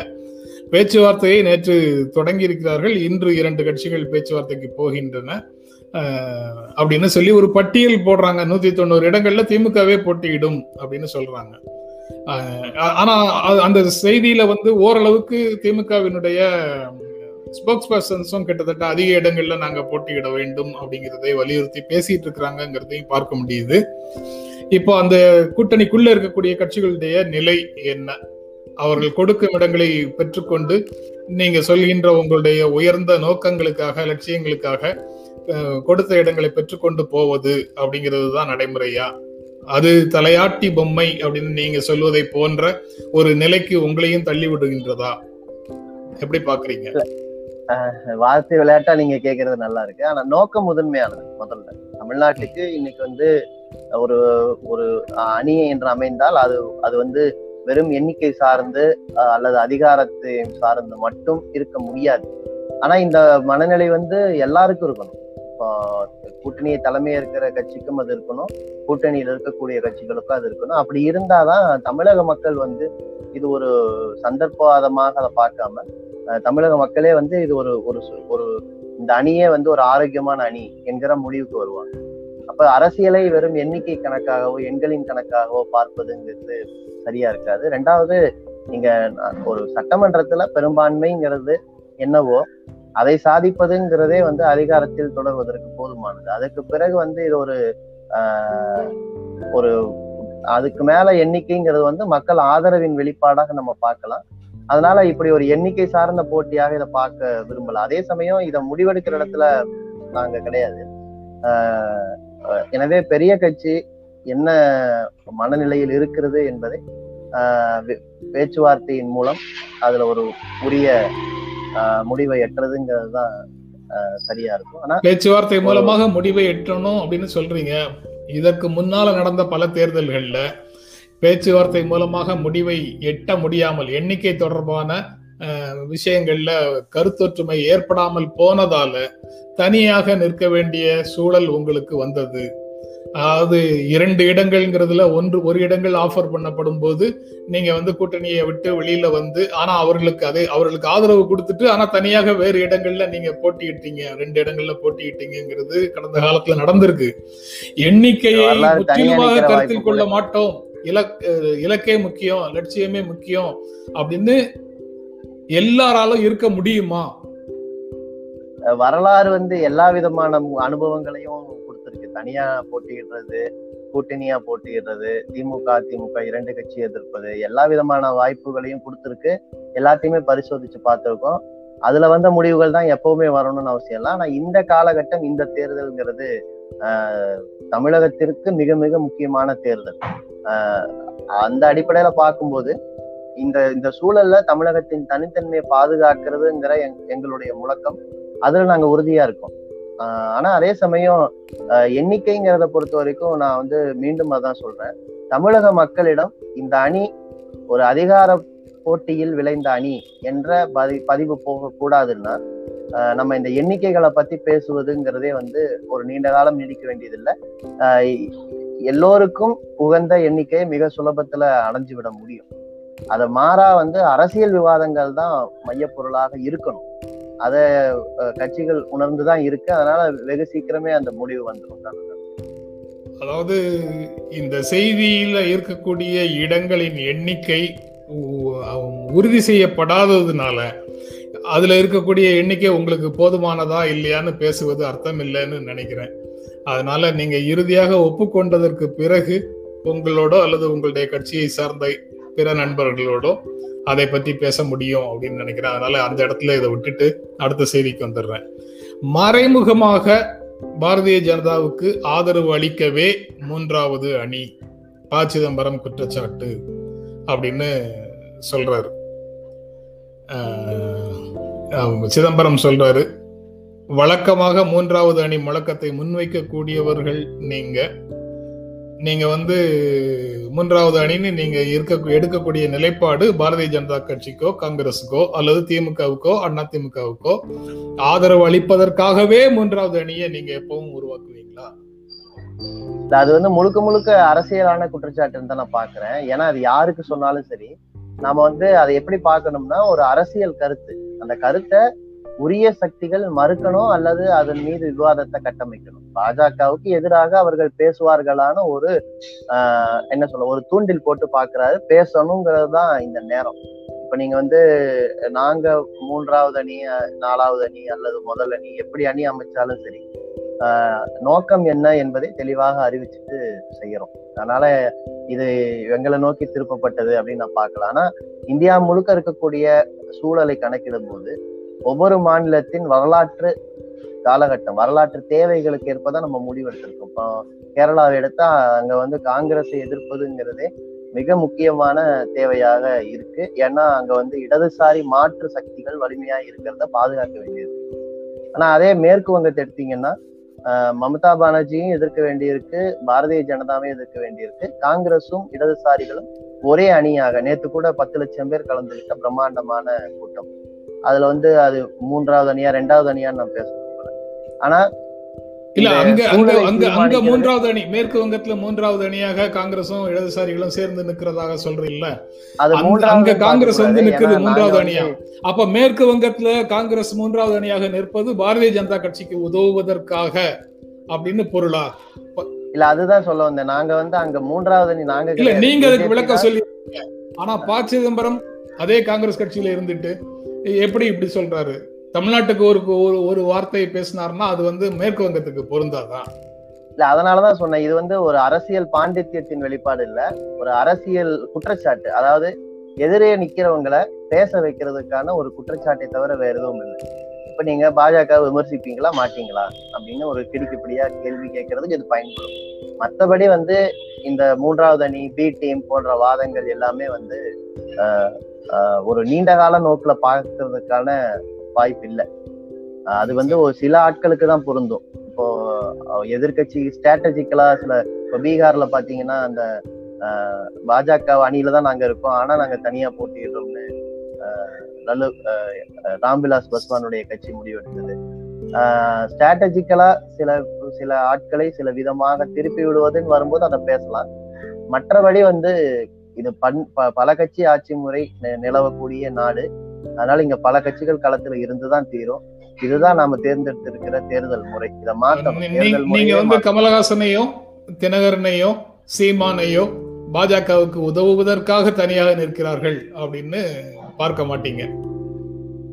பேச்சுவார்த்தையை நேற்று தொடங்கி இருக்கிறார்கள் இன்று இரண்டு கட்சிகள் பேச்சுவார்த்தைக்கு போகின்றன. அப்படின்னு சொல்லி ஒரு பட்டியல் போடுறாங்க. நூத்தி தொண்ணூறு இடங்கள்ல திமுகவே போட்டியிடும் அப்படின்னு சொல்றாங்க. ஆனா அந்த செய்தியில வந்து ஓரளவுக்கு திமுகவினுடைய ஸ்போக்ஸ் பர்சன்ஸும் கிட்டத்தட்ட அதிக இடங்கள்ல நாங்க போட்டியிட வேண்டும் அப்படிங்கிறதை வலியுறுத்தி பேசிட்டு இருக்கிறாங்கிறதையும் பார்க்க முடியுது. இப்போ அந்த கூட்டணிக்குள்ள இருக்கக்கூடிய கட்சிகளுடைய நிலை என்ன? அவர்கள் கொடுக்கும் இடங்களை பெற்றுக்கொண்டு நீங்க சொல்கின்ற உங்களுடைய உயர்ந்த நோக்கங்களுக்காக லட்சியங்களுக்காக கொடுத்த இடங்களை பெற்றுக்கொண்டு போவது அப்படிங்கிறது தான் நடைமுறையா? அது தலையாட்டி பொம்மை அப்படின்னு நீங்க சொல்வதை போன்ற ஒரு நிலைக்கு உங்களையும் தள்ளி விடுகின்றதா? எப்படி பாக்குறீங்க? வார்த்தை விளையாட்டா நீங்க கேக்குறது நல்லா இருக்கு. ஆனா நோக்கம் முதன்மையானது முதல்ல. தமிழ்நாட்டுக்கு இன்னைக்கு வந்து ஒரு ஒரு அணி என்று அமைந்தால் அது அது வந்து வெறும் எண்ணிக்கை சார்ந்து அல்லது அதிகாரத்தை சார்ந்து மட்டும் இருக்க முடியாது. ஆனா இந்த மனநிலை வந்து எல்லாருக்கும் இருக்கணும். கூட்டணியை தலைமையா இருக்கிற கட்சிக்கும் அது இருக்கணும். கூட்டணியில் இருக்கக்கூடிய கட்சிகளுக்கும் அது இருக்கணும். அப்படி இருந்தாதான் தமிழக மக்கள் வந்து இது ஒரு சந்தர்ப்பவாதமாக அதை பார்க்காம தமிழக மக்களே வந்து இது ஒரு ஒரு ஒரு இந்த அணியே வந்து ஒரு ஆரோக்கியமான அணி என்கிற முடிவுக்கு வருவாங்க. அப்ப அரசியலை வெறும் எண்ணிக்கை கணக்காகவோ எண்களின் கணக்காகவோ பார்ப்பதுங்கிறது சரியா இருக்காது. ரெண்டாவது நீங்க ஒரு சட்டமன்றத்துல பெரும்பான்மைங்கிறது என்னவோ அதை சாதிப்பதுங்கிறதே வந்து அதிகாரத்தில் தொடர்வதற்கு போதுமானது. அதுக்கு பிறகு வந்து இது ஒரு ஆஹ், ஒரு அதுக்கு மேல எண்ணிக்கைங்கிறது வந்து மக்கள் ஆதரவின் வெளிப்பாடாக நம்ம பார்க்கலாம். அதனால இப்படி ஒரு எண்ணிக்கை சார்ந்த போட்டியாக இதை பார்க்க விரும்பல. அதே சமயம் இதை முடிவெடுக்கிற இடத்துல நாங்க கிடையாது. ஆஹ், எனவே பெரிய கட்சி என்ன மனநிலையில் இருக்கிறது என்பதை பேச்சுவார்த்தையின் மூலம் அதுல ஒரு உரிய முடிவை எட்டுறதுங்கிறது தான் சரியா இருக்கும். ஆனா பேச்சுவார்த்தை மூலமாக முடிவை எட்டணும் அப்படின்னு சொல்றீங்க. இதற்கு முன்னால நடந்த பல தேர்தல்கள்ல பேச்சுவார்த்தை மூலமாக முடிவை எட்ட முடியாமல் எண்ணிக்கை தொடர்பான விஷயங்கள்ல கருத்தொற்றுமை ஏற்படாமல் போனதால தனியாக நிற்க வேண்டிய சூழல் உங்களுக்கு வந்தது. அதாவது இரண்டு இடங்கள்ங்கிறதுல ஒன்று ஒரு இடங்கள் ஆஃபர் பண்ணப்படும் போது நீங்க வந்து கூட்டணியை விட்டு வெளியில வந்து ஆனா அவர்களுக்கு அதே அவர்களுக்கு ஆதரவு கொடுத்துட்டு ஆனா தனியாக வேறு இடங்கள்ல நீங்க போட்டியிட்டீங்க. ரெண்டு இடங்கள்ல போட்டியிட்டீங்கிறது கடந்த காலத்துல நடந்திருக்கு. எண்ணிக்கையை முற்றிலுமாக கருத்தில் கொள்ள மாட்டோம். இலக் இலக்கே முக்கியம் லட்சியமே முக்கியம் அப்படின்னு எல்லாராலும் இருக்க முடியுமா? வரலாறு வந்து எல்லா விதமான அனுபவங்களையும் தனியா போட்டியிடுறது கூட்டணியா போட்டியிடுறது திமுக அதிமுக இரண்டு கட்சி எதிர்ப்பது எல்லா விதமான வாய்ப்புகளையும் கொடுத்துருக்கு. எல்லாத்தையுமே பரிசோதிச்சு பார்த்திருக்கோம். அதுல வந்த முடிவுகள் தான் எப்பவுமே வரணும்னு அவசியம் இல்லை. ஆனா இந்த காலகட்டம் இந்த தேர்தல்ங்கிறது ஆஹ், தமிழகத்திற்கு மிக மிக முக்கியமான தேர்தல். ஆஹ், அந்த அடிப்படையில பார்க்கும்போது இந்த இந்த சூழல்ல தமிழகத்தின் தனித்தன்மையை பாதுகாக்கிறதுங்கிற எங்- எங்களுடைய முழக்கம். அதுல நாங்க உறுதியா இருக்கோம். ஆனா அதே சமயம் எண்ணிக்கைங்கிறத பொறுத்த வரைக்கும் நான் வந்து மீண்டும் அதான் சொல்றேன். தமிழக மக்களிடம் இந்த அணி ஒரு அதிகார போட்டியில் விளைந்த அணி என்ற பதி பதிவு போக கூடாதுன்னா நம்ம இந்த எண்ணிக்கைகளை பத்தி பேசுவதுங்கிறதே வந்து ஒரு நீண்ட காலம் நீடிக்க வேண்டியதில்லை. எல்லோருக்கும் உகந்த எண்ணிக்கையை மிக சுலபத்துல அடைஞ்சு விட முடியும். அதை மாறா வந்து அரசியல் விவாதங்கள் தான் மையப்பொருளாக இருக்கணும். அதை அஹ், கட்சிகள் உணர்ந்துதான் இருக்கு. அதனால வெகு சீக்கிரமே அந்த முடிவு வந்துடும் தான் அதாவது இந்த செய்தியில இருக்கக்கூடிய இடங்களின் எண்ணிக்கை உறுதி செய்யப்படாததுனால அதுல இருக்கக்கூடிய எண்ணிக்கை உங்களுக்கு போதுமானதா இல்லையான்னு பேசுவது அர்த்தம் இல்லைன்னு நினைக்கிறேன். அதனால நீங்க இறுதியாக ஒப்புக்கொண்டதற்கு பிறகு உங்களோட அல்லது உங்களுடைய கட்சியை சார்ந்த பிற நண்பர்களோடோ அதை பற்றி பேச முடியும் அப்படின்னு நினைக்கிறேன். அதனால அந்த இடத்துல இதை விட்டுட்டு அடுத்த செய்திக்கு வந்துடுறேன். மறைமுகமாக பாரதிய ஜனதாவுக்கு ஆதரவு அளிக்கவே மூன்றாவது அணி ப சிதம்பரம் குற்றச்சாட்டு அப்படின்னு சொல்றாரு. சிதம்பரம் சொல்றாரு வழக்கமாக மூன்றாவது அணி முழக்கத்தை முன்வைக்கக்கூடியவர்கள் நீங்கள் நீங்க நீங்க வந்து மூன்றாவது அணின்னு நீங்க இருக்க எடுக்கக்கூடிய நிலைப்பாடு பாரதிய ஜனதா கட்சிக்கோ காங்கிரஸுக்கோ அல்லது திமுகவுக்கோ அண்ணா திமுகவுக்கோ. ஆதரவு அளிப்பதற்காகவே மூன்றாவது அணியை நீங்க எப்பவும் உருவாக்குவீங்களா? அது வந்து முழுக்க முழுக்க அரசியலான குற்றச்சாட்டுன்னு தான் நான் பாக்குறேன் ஏன்னா அது யாருக்கு சொன்னாலும் சரி நாம வந்து அதை எப்படி பார்க்கணும்னா ஒரு அரசியல் கருத்து. அந்த கருத்தை உரிய சக்திகள் மறுக்கணும் அல்லது அதன் மீது விவாதத்தை கட்டமைக்கணும். பாஜகவுக்கு எதிராக அவர்கள் பேசுவார்களான ஒரு ஆஹ் என்ன சொல்ல ஒரு தூண்டில் போட்டு பாக்குறாரு பேசணுங்கிறது தான் இந்த நேரம். இப்ப நீங்க வந்து நாங்க மூன்றாவது அணி நாலாவது அணி அல்லது முதல் அணி எப்படி அணி அமைச்சாலும் சரி ஆஹ் நோக்கம் என்ன என்பதை தெளிவாக அறிவிச்சுட்டு செய்யறோம். அதனால இது எங்களை நோக்கி திருப்பப்பட்டது அப்படின்னு நான் பார்க்கலாம். ஆனா இந்தியா முழுக்க இருக்கக்கூடிய சூழலை கணக்கிடும் போது ஒவ்வொரு மாநிலத்தின் வரலாற்று காலகட்டம் வரலாற்று தேவைகளுக்கு ஏற்பதான் நம்ம முடிவெடுத்திருக்கோம். இப்போ கேரளாவை எடுத்தா அங்க வந்து காங்கிரஸை எதிர்ப்பதுங்கிறதே மிக முக்கியமான தேவையாக இருக்கு. ஏன்னா அங்க வந்து இடதுசாரி மாற்று சக்திகள் வலிமையா இருக்கிறத பாதுகாக்க வேண்டியது. ஆனா அதே மேற்கு வங்கத்தை எடுத்தீங்கன்னா ஆஹ் மமதா பானர்ஜியும் எதிர்க்க வேண்டியிருக்கு பாரதிய ஜனதாவையும் எதிர்க்க வேண்டியிருக்கு. காங்கிரஸும் இடதுசாரிகளும் ஒரே அணியாக நேத்து கூட பத்து லட்சம் பேர் கலந்துகிட்ட பிரம்மாண்டமான கூட்டம். அதுல வந்து அது மூன்றாவது அணியா ரெண்டாவது அணியான்னு நான் பேச ஆனா இல்ல அங்க அங்க மூன்றாவது அணி மேற்கு வங்கத்துல மூன்றாவது அணியாக காங்கிரசும் இடதுசாரிகளும் சேர்ந்து நிக்கிறதாக சொல்றீங்கல்ல? அங்க காங்கிரஸ் வந்து மூன்றாவது அணியா? அப்ப மேற்கு வங்கத்துல காங்கிரஸ் மூன்றாவது அணியாக நிற்பது பாரதிய ஜனதா கட்சிக்கு உதவுவதற்காக அப்படின்னு பொருளா? இல்ல அதுதான் சொல்ல வந்தேன். நாங்க வந்து அங்க மூன்றாவது அணி நாங்க இல்ல. நீங்க அதுக்கு விளக்கம் சொல்லி ஆனா ப சிதம்பரம் அதே காங்கிரஸ் கட்சியில இருந்துட்டு எப்படி இப்படி சொல்றாரு? தமிழ்நாட்டுக்கு ஒரு ஒரு ஒரு பேசினார்னா பேசினாருன்னா அது வந்து மேற்கு வங்கத்துக்கு பொருந்தாதான் இல்ல அதனாலதான் சொன்னேன். இது வந்து ஒரு அரசியல் பாண்டித்யத்தின் வெளிப்பாடு இல்ல. ஒரு அரசியல் குற்றச்சாட்டு. அதாவது எதிரே நிக்கிறவங்களை பேச வைக்கிறதுக்கான ஒரு குற்றச்சாட்டை தவிர வேற எதுவும் இல்லை. இப்ப நீங்க பாஜக விமர்சிப்பீங்களா? மாட்டீங்களா? அப்படின்னு ஒரு கிடுக்கிப்படியா கேள்வி கேட்கறதுக்கு இது பயன்படும். மற்றபடி வந்து இந்த மூன்றாவது அணி பி டீம் போன்ற வாதங்கள் எல்லாமே வந்து ஆஹ், ஒரு நீண்ட கால நோக்குல பார்க்கறதுக்கான வாய்ப்பு இல்லை அது வந்து ஒரு சில ஆட்களுக்கு தான் பொருந்தும். இப்போ எதிர்கட்சி எதிர்க்கட்சி ஸ்ட்ராட்டஜிக்கலா சில இப்போ பீகார்ல பாத்தீங்கன்னா அந்த ஆஹ், பாஜக அணியில தான் நாங்க இருக்கோம். ஆனா நாங்க தனியா போட்டியிடுறோம்னு ஆஹ், லல்லு ராம்விலாஸ் பஸ்வானுடைய கட்சி முடிவெடுத்தது. ஸ்ட்ராட்டஜிக்கலா சில சில ஆட்களை சில விதமாக திருப்பி விடுவதுன்னு வரும்போது அதை பேசலாம். மற்றபடி வந்து இது பன் பல கட்சி ஆட்சி முறை நிலவக்கூடிய நாடு. அதனால இங்க பல கட்சிகள் களத்துல இருந்துதான் தீரும். இதுதான் நாம தேர்ந்தெடுத்திருக்கிற தேர்தல் முறை. இதை தேர்தல் நீங்க வந்து கமலஹாசனையோ தினகரனையோ சீமானையோ பாஜகவுக்கு உதவுவதற்காக தனியாக நிற்கிறார்கள் அப்படின்னு பார்க்க மாட்டீங்க.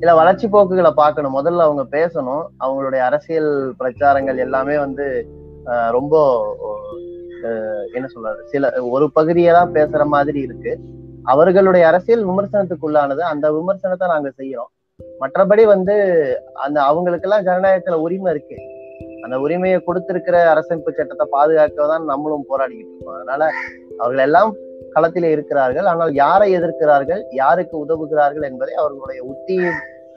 இல்ல வளர்ச்சி போக்குகளை பார்க்கணும். முதல்ல அவங்க பேசணும். அவங்களுடைய அரசியல் பிரச்சாரங்கள் எல்லாமே வந்து ரொம்ப என்ன சொல்றது சில ஒரு பகுதியை தான் பேசுற மாதிரி இருக்கு. அவர்களுடைய அரசியல் விமர்சனத்துக்குள்ளானது அந்த விமர்சனத்தை நாங்க செய்யறோம். மற்றபடி வந்து அந்த அவங்களுக்கு எல்லாம் ஜனநாயகத்துல உரிமை இருக்கு. அந்த உரிமையை கொடுத்திருக்கிற அரசமைப்பு சட்டத்தை பாதுகாக்க தான் நம்மளும் போராடிக்கிட்டு இருக்கோம். அதனால அவர்கள் எல்லாம் களத்திலே இருக்கிறார்கள். ஆனால் யாரை எதிர்க்கிறார்கள் யாருக்கு உதவுகிறார்கள் என்பதை அவர்களுடைய உத்தி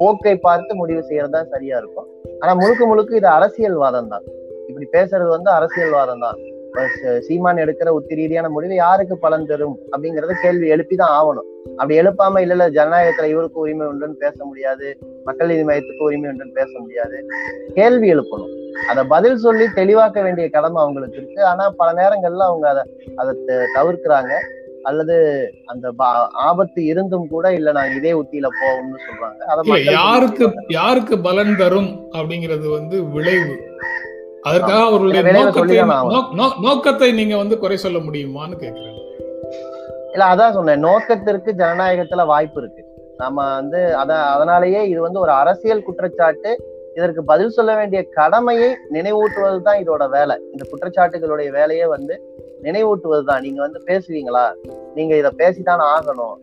போக்கை பார்த்து முடிவு செய்யறதா சரியா இருக்கும். ஆனா முழுக்க முழுக்க இது அரசியல்வாதம் தான். இப்படி பேசுறது வந்து அரசியல்வாதம் தான். சீமான் எடுக்கிற உத்தி ரீதியான முடிவு யாருக்கு பலன் தரும் அப்படிங்கறத கேள்வி எழுப்பிதான் ஆகணும். அப்படி எழுப்பாம இல்ல இல்ல ஜனநாயகத்துல இவருக்கு உரிமை உண்டுன்னு பேச முடியாது. மக்கள் நீதி மையத்துக்கு உரிமை உண்டுன்னு பேச முடியாது. கேள்வி எழுப்பணும். அதை பதில் சொல்லி தெளிவாக்க வேண்டிய கடமை அவங்களுக்கு இருக்கு. ஆனா பல நேரங்கள்ல அவங்க அதை அதை தவிர்க்கிறாங்க. அல்லது அந்த பா- ஆபத்து இருந்தும் கூட இல்ல நான் இதே உத்தியில போகும்னு சொல்றாங்க. யாருக்கு. யாருக்கு பலன் தரும் அப்படிங்கிறது வந்து விளைவு. அதற்காக விளைவை நோக்கத்தை நீங்க வந்து குறை சொல்ல முடியுமான்னு கேக்குறேன். இல்ல அதான் சொன்னேன். நோக்கத்திற்கு ஜனநாயகத்துல வாய்ப்பு இருக்கு. நம்ம வந்து அத அதனாலேயே இது வந்து ஒரு அரசியல் குற்றச்சாட்டு. இதற்கு பதில் சொல்ல வேண்டிய கடமையை நினைவூட்டுவது தான் இதோட வேலை. இந்த குற்றச்சாட்டுகளுடைய வேலையே வந்து நினைவூட்டுவது தான் நீங்க வந்து பேசுவீங்களா? நீங்க இத பேசித்தான் ஆகணும்.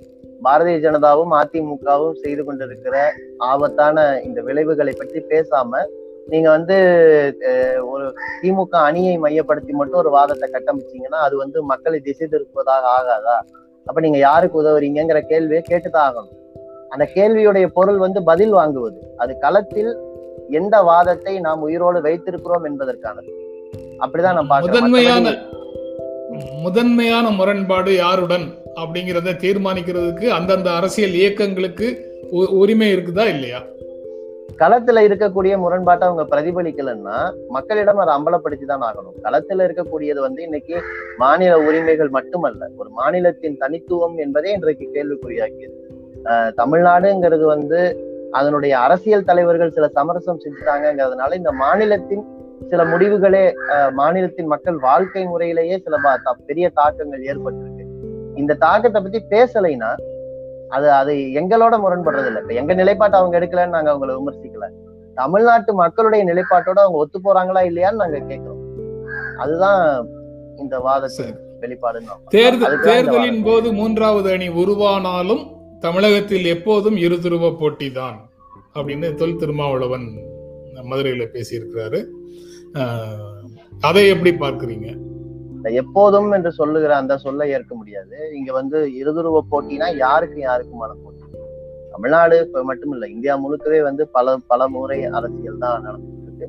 பாரதிய ஜனதாவும் அதிமுகவும் செய்து கொண்டிருக்கிற ஆபத்தான இந்த விளைவுகளை பற்றி பேசாம நீங்க வந்து ஒரு திமுக அணியை மையப்படுத்தி மட்டும் ஒரு வாதத்தை கட்டமைச்சீங்கன்னா அது வந்து மக்களை திசை திருப்புவதாக ஆகாதா? அப்ப நீங்க யாருக்கு உதவுறீங்கங்கிற கேள்வியை கேட்டுதான் ஆகணும். அந்த கேள்வியுடைய பொருள் வந்து பதில் வாங்குவது. அது களத்தில் எந்த வாதத்தை நாம் உயிரோடு வைத்திருக்கிறோம் என்பதற்கானது. அப்படிதான் நான் பார்க்கிறேன். முதன்மையான முதன்மையான முரண்பாடு யாருடன் அப்படிங்கறத தீர்மானிக்கிறதுக்கு அந்தந்த அரசியல் இயக்கங்களுக்கு உரிமை இருக்குதா இல்லையா? களத்துல இருக்கக்கூடிய முரண்பாட்டை அவங்க பிரதிபலிக்கலன்னா மக்களிடம் அதை அம்பலப்படுத்தி தான் ஆகணும். களத்துல இருக்கக்கூடியது வந்து இன்னைக்கு மாநில உரிமைகள் மட்டுமல்ல ஒரு மாநிலத்தின் தனித்துவம் என்பதே இன்றைக்கு கேள்விக்குறியாக்கியது தமிழ்நாடுங்கிறது வந்து அதனுடைய அரசியல் தலைவர்கள் சில சமரசம் செஞ்சுட்டாங்கிறதுனால இந்த மாநிலத்தின் சில முடிவுகளே மாநிலத்தின் மக்கள் வாழ்க்கை முறையிலேயே சில த- பெரிய தாக்கங்கள் ஏற்பட்டிருக்கு. இந்த தாக்கத்தை பத்தி பேசலைன்னா அது அது எங்களோட முரண்படுறது இல்லை. இப்ப எங்க நிலைப்பாட்டை அவங்க எடுக்கலன்னு நாங்க அவங்கள விமர்சிக்கல. தமிழ்நாட்டு மக்களுடைய நிலைப்பாட்டோட அவங்க ஒத்து போறாங்களா இல்லையான்னு நாங்க கேட்கிறோம் அதுதான் இந்த வாதத்தின் நான் தேர்தல் தேர்தலின் போது மூன்றாவது அணி உருவானாலும் தமிழகத்தில் எப்போதும் இருதுருவ போட்டிதான் அப்படின்னு தொல் திருமாவளவன் மதுரையில பேசியிருக்கிறாரு. அதை எப்படி பார்க்கறீங்க? இந்த எப்போதும் என்று சொல்லுகிற அந்த சொல்லை ஏற்க முடியாது. இங்க வந்து இருதுருவ போட்டினா யாருக்கு யாருக்குமான போட்டி? தமிழ்நாடு மட்டும் இல்ல இந்தியா முழுக்கவே வந்து பல பல முறை அரசியல் தான் நடந்துட்டு இருக்கு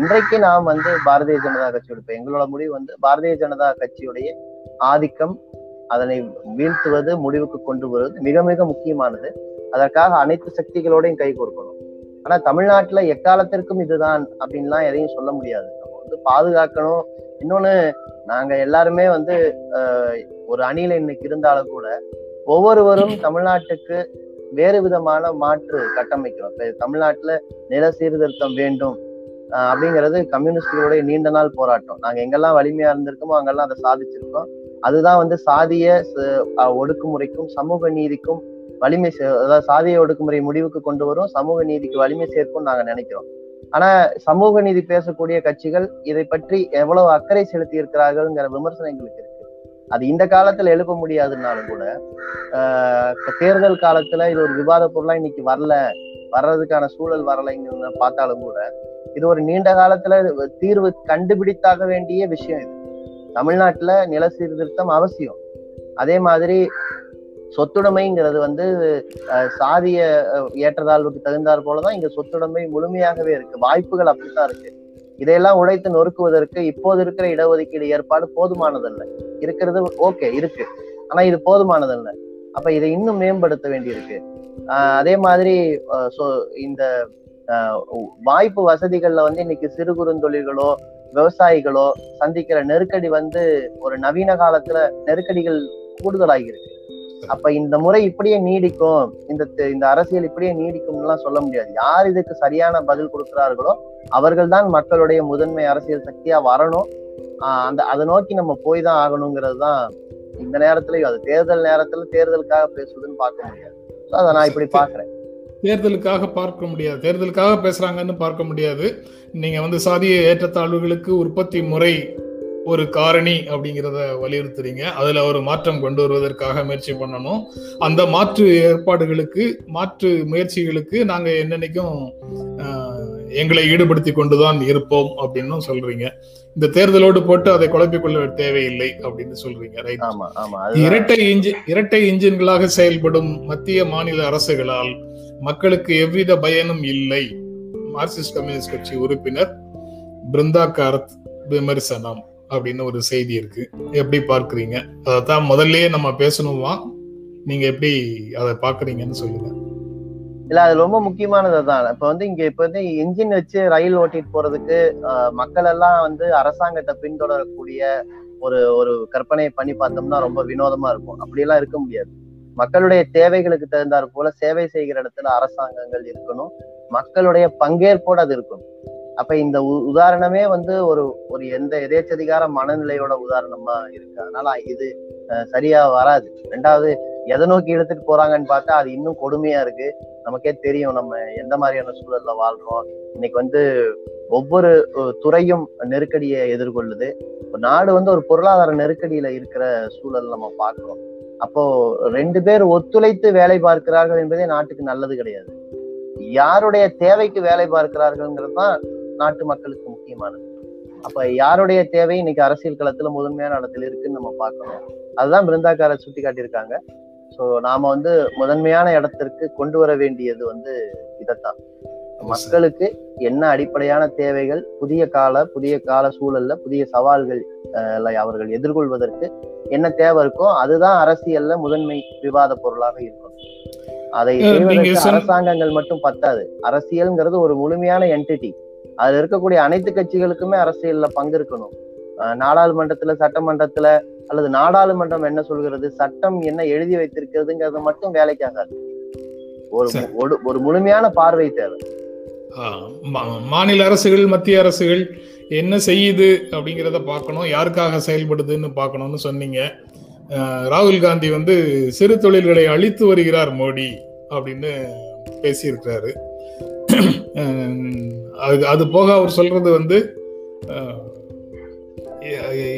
இன்றைக்கு நாம் வந்து பாரதிய ஜனதா கட்சியோட இப்போ எங்களோட முடிவு வந்து பாரதிய ஜனதா கட்சியுடைய ஆதிக்கம் அதனை வீழ்த்துவது முடிவுக்கு கொண்டு வருவது மிக மிக முக்கியமானது. அதற்காக அனைத்து சக்திகளோடையும் கை கொடுக்கணும் ஆனா தமிழ்நாட்டுல எக்காலத்திற்கும் இதுதான் அப்படின்லாம் எதையும் சொல்ல முடியாது. நம்ம வந்து பாதுகாக்கணும். இன்னொன்னு நாங்க எல்லாருமே வந்து ஒரு அணியில இன்னைக்கு இருந்தாலும் கூட ஒவ்வொருவரும் தமிழ்நாட்டுக்கு வேறு விதமான மாற்று கட்டமைக்கிறோம். இப்ப தமிழ்நாட்டுல நில சீர்திருத்தம் வேண்டும் அப்படிங்கிறது கம்யூனிஸ்டுகளுடைய நீண்ட நாள் போராட்டம். நாங்க எங்கெல்லாம் வலிமையா இருந்திருக்கோமோ அங்கெல்லாம் அதை சாதிச்சிருக்கோம். அதுதான் வந்து சாதிய ஒடுக்குமுறைக்கும் சமூக நீதிக்கும் வலிமை அதாவது சாதிய ஒடுக்குமுறை முடிவுக்கு கொண்டு வரும் சமூக நீதிக்கு வலிமை சேர்க்கும் நாங்க நினைக்கிறோம். ஆனா சமூக நீதி பேசக்கூடிய கட்சிகள் இதை பற்றி எவ்வளவு அக்கறை செலுத்தி இருக்கிறார்கள்ங்கிற விமர்சனம் எங்களுக்கு இருக்கு. அது இந்த காலத்துல எழுப்ப முடியாதுனாலும் கூட ஆஹ் தேர்தல் காலத்துல இது ஒரு விவாத பொருளா இன்னைக்கு வரல வர்றதுக்கான சூழல் வரலைங்கிறத பார்த்தாலும் கூட இது ஒரு நீண்ட காலத்துல தீர்வு கண்டுபிடித்தாக வேண்டிய விஷயம் இது. தமிழ்நாட்டுல நில சீர்திருத்தம் அவசியம். அதே மாதிரி சொத்துடைமைங்கிறது வந்து அஹ், சாதிய ஏற்றதாழ்வுக்கு தகுந்தாற் போலதான் இங்க சொத்துடைமை முழுமையாகவே இருக்கு. வாய்ப்புகள் அப்படித்தான் இருக்கு. இதையெல்லாம் உடைத்து நொறுக்குவதற்கு இப்போது இருக்கிற இடஒதுக்கீடு ஏற்பாடு போதுமானதல்ல. இருக்கிறது ஓகே இருக்கு. ஆனா இது போதுமானதல்ல. அப்ப இதை இன்னும் மேம்படுத்த வேண்டியிருக்கு. ஆஹ் அதே மாதிரி இந்த ஆஹ், வாய்ப்பு வசதிகள்ல வந்து இன்னைக்கு சிறு குறுந்தொழில்களோ விவசாயிகளோ சந்திக்கிற நெருக்கடி வந்து ஒரு நவீன காலத்துல நெருக்கடிகள் கூடுதலாகிருக்கு அப்ப இந்த முறை இப்படியே நீடிக்கும் இந்த இந்த அரசியல் இப்படியே நீடிக்கும்லாம் சொல்ல முடியாது. யார் இதுக்கு சரியான பதில் கொடுக்கிறார்களோ அவர்கள் தான் மக்களுடைய முதன்மை அரசியல் சக்தியா வரணும். அந்த அதை நோக்கி நம்ம போய் தான் ஆகணுங்கிறது தான் இந்த நேரத்துலயும் அது தேர்தல் நேரத்துல தேர்தலுக்காக பேசுவதுன்னு பார்க்க முடியாது. அதை நான் இப்படி பாக்குறேன் தேர்தலுக்காக பார்க்க முடியாது. தேர்தலுக்காக பேசுறாங்கன்னு பார்க்க முடியாது. நீங்க வந்து சாதிய ஏற்றத்தாழ்வுகளுக்கு உற்பத்தி முறை ஒரு காரணி அப்படிங்கிறத வலியுறுத்துறீங்க. அதுல ஒரு மாற்றம் கொண்டு வருவதற்காக முயற்சி பண்ணணும். அந்த மாற்று ஏற்பாடுகளுக்கு மாற்று முயற்சிகளுக்கு நாங்க என்னன்னைக்கும் எங்களை ஈடுபடுத்தி கொண்டுதான் இருப்போம் அப்படின்னு சொல்றீங்க. இந்த தேர்தலோடு போட்டு அதை குழப்பிக் கொள்ள தேவையில்லை அப்படின்னு சொல்றீங்க ரைட் இரட்டை இன்ஜின் இரட்டை இன்ஜின்களாக செயல்படும் மத்திய மாநில அரசுகளால் மக்களுக்கு எவ்வித பயனும் இல்லை. மார்க்சிஸ்ட் கம்யூனிஸ்ட் கட்சி உறுப்பினர் பிருந்தா காரத் விமர்சனம். அப்படின்னு ஒரு செய்தி இருக்கு. எப்படி பார்க்குறீங்க? அதைத்தான் முதல்லயே நம்ம பேசணுமா? நீங்க எப்படி அதை பாக்குறீங்கன்னு சொல்லுங்க. இல்ல அது ரொம்ப முக்கியமானது தான் இப்ப வந்து இங்க இப்ப வந்து என்ஜின் வச்சு ரயில் ஓட்டிட்டு போறதுக்கு மக்கள் எல்லாம் வந்து அரசாங்கத்தை பின்தொடரக்கூடிய ஒரு ஒரு கற்பனையை பண்ணி பார்த்தோம்னா ரொம்ப வினோதமா இருக்கும். அப்படியெல்லாம் இருக்க முடியாது. மக்களுடைய தேவைகளுக்கு தகுந்தாற் போல சேவை செய்கிற இடத்துல அரசாங்கங்கள் இருக்கணும். மக்களுடைய பங்கேற்போடு அது இருக்கணும். அப்ப இந்த உ- உதாரணமே வந்து ஒரு ஒரு எந்த எதேச்சதிகார மனநிலையோட உதாரணமா இருக்கு. அதனால இது அஹ், சரியா வராது. ரெண்டாவது எதை நோக்கி எடுத்துட்டு போறாங்கன்னு பார்த்தா அது இன்னும் கொடுமையா இருக்கு. நமக்கே தெரியும் நம்ம எந்த மாதிரியான சூழல்ல வாழ்றோம். இன்னைக்கு வந்து ஒவ்வொரு துறையும் நெருக்கடியை எதிர்கொள்ளுது. நாடு வந்து ஒரு பொருளாதார நெருக்கடியில இருக்கிற சூழல் நம்ம பார்க்கிறோம். அப்போ ரெண்டு பேர் ஒத்துழைத்து வேலை பார்க்கிறார்கள் என்பதே நாட்டுக்கு நல்லது கிடையாது. யாருடைய தேவைக்கு வேலை பார்க்கிறார்கள்ங்கிறது தான் நாட்டு மக்களுக்கு முக்கியமானது. அப்ப யாருடைய தேவை இன்னைக்கு அரசியல் களத்துல முதன்மையான இடத்துல இருக்குன்னு நம்ம பார்க்கணும். அதுதான் பிருந்தாக்கார சுட்டி காட்டியிருக்காங்க சோ நாம வந்து முதன்மையான இடத்திற்கு கொண்டு வர வேண்டியது வந்து இதைத்தான். மக்களுக்கு என்ன அடிப்படையான தேவைகள் புதிய கால புதிய கால சூழல்ல புதிய சவால்கள் அவர்கள் எதிர்கொள்வதற்கு என்ன தேவை இருக்கோ அதுதான் அரசியல்ல முதன்மை விவாத பொருளாக இருக்கும். அதை அரசாங்கங்கள் மட்டும் பத்தாது. அரசியல்ங்கிறது ஒரு முழுமையான என்டிட்டி அதுல இருக்கக்கூடிய அனைத்து கட்சிகளுக்குமே அரசியல்ல பங்கு இருக்கணும். நாடாளுமன்றத்துல சட்டமன்றத்துல அல்லது நாடாளுமன்றம் என்ன சொல்கிறது சட்டம் என்ன எழுதி வைத்திருக்கிறதுங்கிறது மட்டும் வேலைக்காகாது ஒரு. ஒரு- முழுமையான பார்வை தேவை. மாநில அரசுகள் மத்திய அரசுகள் என்ன செய்யுது அப்படிங்கிறத பார்க்கணும். யாருக்காக செயல்படுதுன்னு பார்க்கணும்னு சொன்னீங்க. ராகுல் காந்தி வந்து சிறு தொழில்களை அழித்து வருகிறார் மோடி அப்படின்னு பேசியிருக்கிறாரு. அது அது போக அவர் சொல்றது வந்து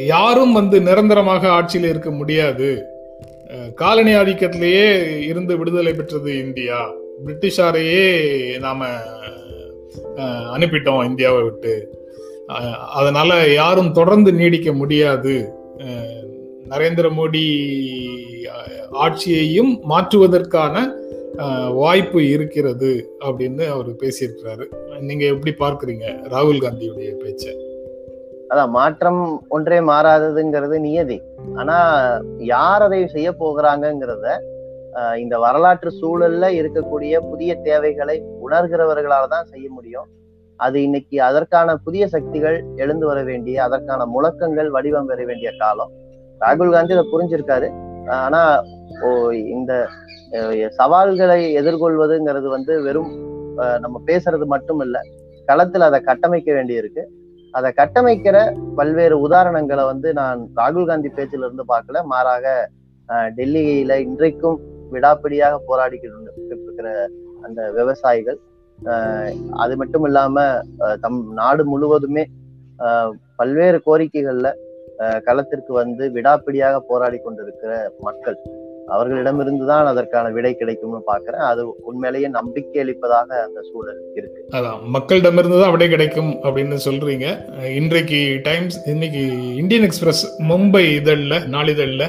யாரும் வந்து நிரந்தரமாக ஆட்சியில் இருக்க முடியாது. காலனி ஆதிக்கத்திலேயே இருந்து விடுதலை பெற்றது இந்தியா. பிரிட்டிஷாரையே நாம அனுப்பிட்டோம் இந்தியாவை விட்டு. அதனால யாரும் தொடர்ந்து நீடிக்க முடியாது. நரேந்திர மோடி ஆட்சியையும் மாற்றுவதற்கான வாய்ப்பு இருக்கிறது அப்படின்னு அவர் பேசியிருக்கிறாரு. நீங்க எப்படி பார்க்குறீங்க ராகுல் காந்தியுடைய பேச்சை? அதான் மாற்றம் ஒன்றே மாறாததுங்கிறது நியதி. ஆனா யார் அதை செய்ய போகிறாங்கங்கிறத ஆஹ், இந்த வரலாற்று சூழல்ல இருக்கக்கூடிய புதிய தேவைகளை உணர்கிறவர்களால தான் செய்ய முடியும். அது இன்னைக்கு அதற்கான புதிய சக்திகள் எழுந்து வர வேண்டிய அதற்கான முழக்கங்கள் வடிவம் பெற வேண்டிய காலம். ராகுல் காந்தி அதை புரிஞ்சிருக்காரு. ஆனா ஓ இந்த சவால்களை எதிர்கொள்வதுங்கிறது வந்து வெறும் ஆஹ், நம்ம பேசுறது மட்டும் இல்ல களத்துல அதை கட்டமைக்க வேண்டியிருக்கு. அதை கட்டமைக்கிற பல்வேறு உதாரணங்களை வந்து நான் ராகுல் காந்தி பேச்சில இருந்து பார்க்கல மாறாக அஹ், டெல்லியில இன்றைக்கும் விடாப்பிடியாக போராடிக்கிட்டு இருக்கிற அந்த விவசாயிகள். அது மட்டும் இல்லாம தம் நாடு முழுவதுமே பல்வேறு கோரிக்கைகள்ல அஹ், களத்திற்கு வந்து விடாப்பிடியாக போராடி கொண்டிருக்கிற மக்கள். அவர்களிடமிருந்து தான் அதற்கான விடை கிடைக்கும்னு பாக்குறேன் அது உண்மையிலேயே நம்பிக்கை அளிப்பதாக அந்த சூழல் இருக்கு. அதான் மக்களிடமிருந்து தான் விடை கிடைக்கும் அப்படின்னு சொல்றீங்க. இன்றைக்கு டைம்ஸ் இன்னைக்கு இந்தியன் எக்ஸ்பிரஸ் மும்பை இதழில் நாளிதழில்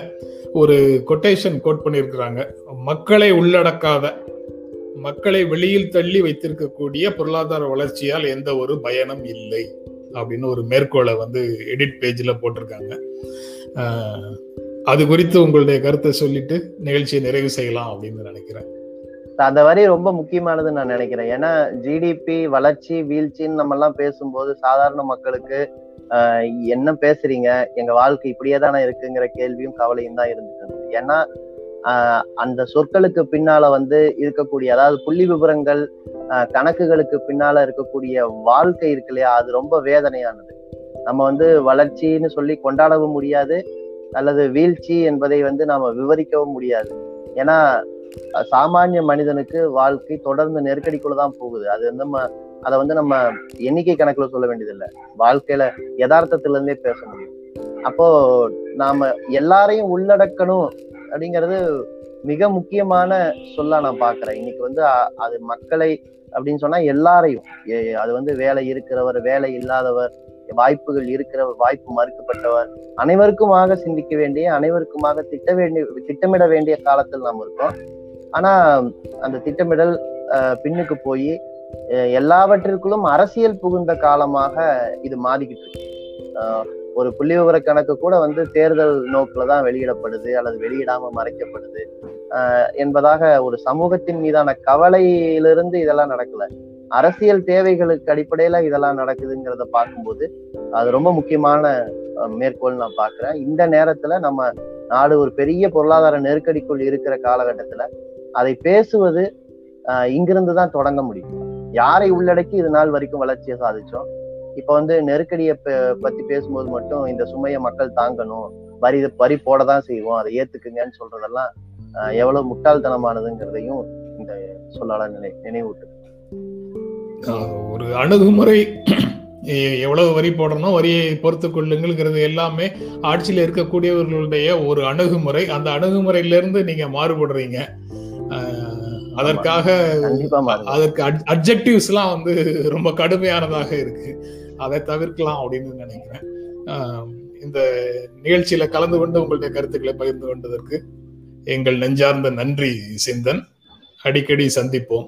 ஒரு கொட்டேஷன் கோட் பண்ணியிருக்கிறாங்க. மக்களை உள்ளடக்காத மக்களை வெளியில் தள்ளி வைத்திருக்கக்கூடிய பொருளாதார வளர்ச்சியால் எந்த ஒரு பயனும் இல்லை அப்படின்னு ஒரு மேற்கோளை வந்து எடிட் பேஜில் போட்டிருக்காங்க. அது குறித்து உங்களுடைய கருத்தை சொல்லிட்டு நிகழ்ச்சியை நிறைவு செய்யலாம் அப்படின்னு நினைக்கிறேன். அந்த வரி ரொம்ப முக்கியமானதுன்னு நான் நினைக்கிறேன். ஏன்னா ஜிடிபி வளர்ச்சி வீழ்ச்சின்னு நம்ம எல்லாம் பேசும்போது சாதாரண மக்களுக்கு ஆஹ், என்ன பேசுறீங்க? எங்க வாழ்க்கை இப்படியே தானே இருக்குங்கிற கேள்வியும் கவலையும் தான் இருந்துட்டு இருந்தது. ஏன்னா ஆஹ், அந்த சொற்களுக்கு பின்னால வந்து இருக்கக்கூடிய அதாவது புள்ளி விவரங்கள் ஆஹ், கணக்குகளுக்கு பின்னால இருக்கக்கூடிய வாழ்க்கை இருக்கு இல்லையா? அது ரொம்ப வேதனையானது. நம்ம வந்து வளர்ச்சின்னு சொல்லி கொண்டாடவும் முடியாது. அல்லது வீழ்ச்சி என்பதை வந்து நாம விவரிக்கவும் முடியாது. ஏன்னா சாமானிய மனிதனுக்கு வாழ்க்கை தொடர்ந்து நெருக்கடிக்குள்ள தான் போகுது. அது வந்து நம்ம அதை வந்து நம்ம எண்ணிக்கை கணக்குல சொல்ல வேண்டியதில்லை. வாழ்க்கையில யதார்த்தத்துல இருந்தே பேச முடியும். அப்போ நாம எல்லாரையும் உள்ளடக்கணும் அப்படிங்கிறது மிக முக்கியமான சொல்லா நான் பாக்குறேன் இன்னைக்கு வந்து அது மக்களை அப்படின்னு சொன்னா எல்லாரையும். அது வந்து வேலை இருக்கிறவர் வேலை இல்லாதவர் வாய்ப்புகள் இருக்கிறவர் வாய்ப்பு மறுக்கப்பட்டவர். அனைவருக்குமாக சிந்திக்க வேண்டிய அனைவருக்குமாக திட்ட வேண்டிய திட்டமிட வேண்டிய காலத்தில் நாம் இருக்கோம். ஆனா அந்த திட்டமிடல் அஹ், பின்னுக்கு போய் எல்லாவற்றிற்குள்ளும் அரசியல் புகுந்த காலமாக இது மாறிக்கிட்டு இருக்கு. ஒரு புள்ளி விவர கணக்கு கூட வந்து தேர்தல் நோக்குல தான் வெளியிடப்படுது அல்லது வெளியிடாம மறைக்கப்படுது. என்பதாக ஒரு சமூகத்தின் மீதான கவலையிலிருந்து இதெல்லாம் நடக்கல. அரசியல் தேவைகளுக்கு அடிப்படையில இதெல்லாம் நடக்குதுங்கிறத பார்க்கும்போது அது ரொம்ப முக்கியமான மேற்கோள் நான் பாக்குறேன் இந்த நேரத்துல நம்ம நாடு ஒரு பெரிய பொருளாதார நெருக்கடிக்குள் இருக்கிற காலகட்டத்துல அதை பேசுவது இங்கிருந்து தான் தொடங்க முடியும். யாரை உள்ளடக்கி இது நாள் வரைக்கும் வளர்ச்சியை சாதிச்சோம்? இப்ப வந்து நெருக்கடியை பத்தி பேசும்போது மட்டும் இந்த சுமையை மக்கள் தாங்கணும் வரி வரி போட தான் செய்வோம் அதை ஏத்துக்குங்கன்னு சொல்றதெல்லாம் எவ்வளவு முட்டாள்தனமானதுங்கிறதையும் இந்த சொல்லலாம் நினை நினைவூட்டு ஒரு அணுகுமுறை எவ்வளவு வரி போடணும் வரியை பொறுத்து கொள்ளுங்கிறது எல்லாமே ஆட்சியில் இருக்கக்கூடியவர்களுடைய ஒரு அணுகுமுறை. அந்த அணுகுமுறையிலிருந்து நீங்க மாறுபடுறீங்க. அதற்காக அதற்கு அப்ஜெக்டிவ்ஸ்லாம் வந்து ரொம்ப கடுமையானதாக இருக்கு. அதை தவிர்க்கலாம் அப்படின்னு நினைக்கிறேன். இந்த நிகழ்ச்சியில கலந்து கொண்டு உங்களுடைய கருத்துக்களை பகிர்ந்து கொண்டதற்கு எங்கள் நெஞ்சார்ந்த நன்றி சிந்தன். அடிக்கடி சந்திப்போம்.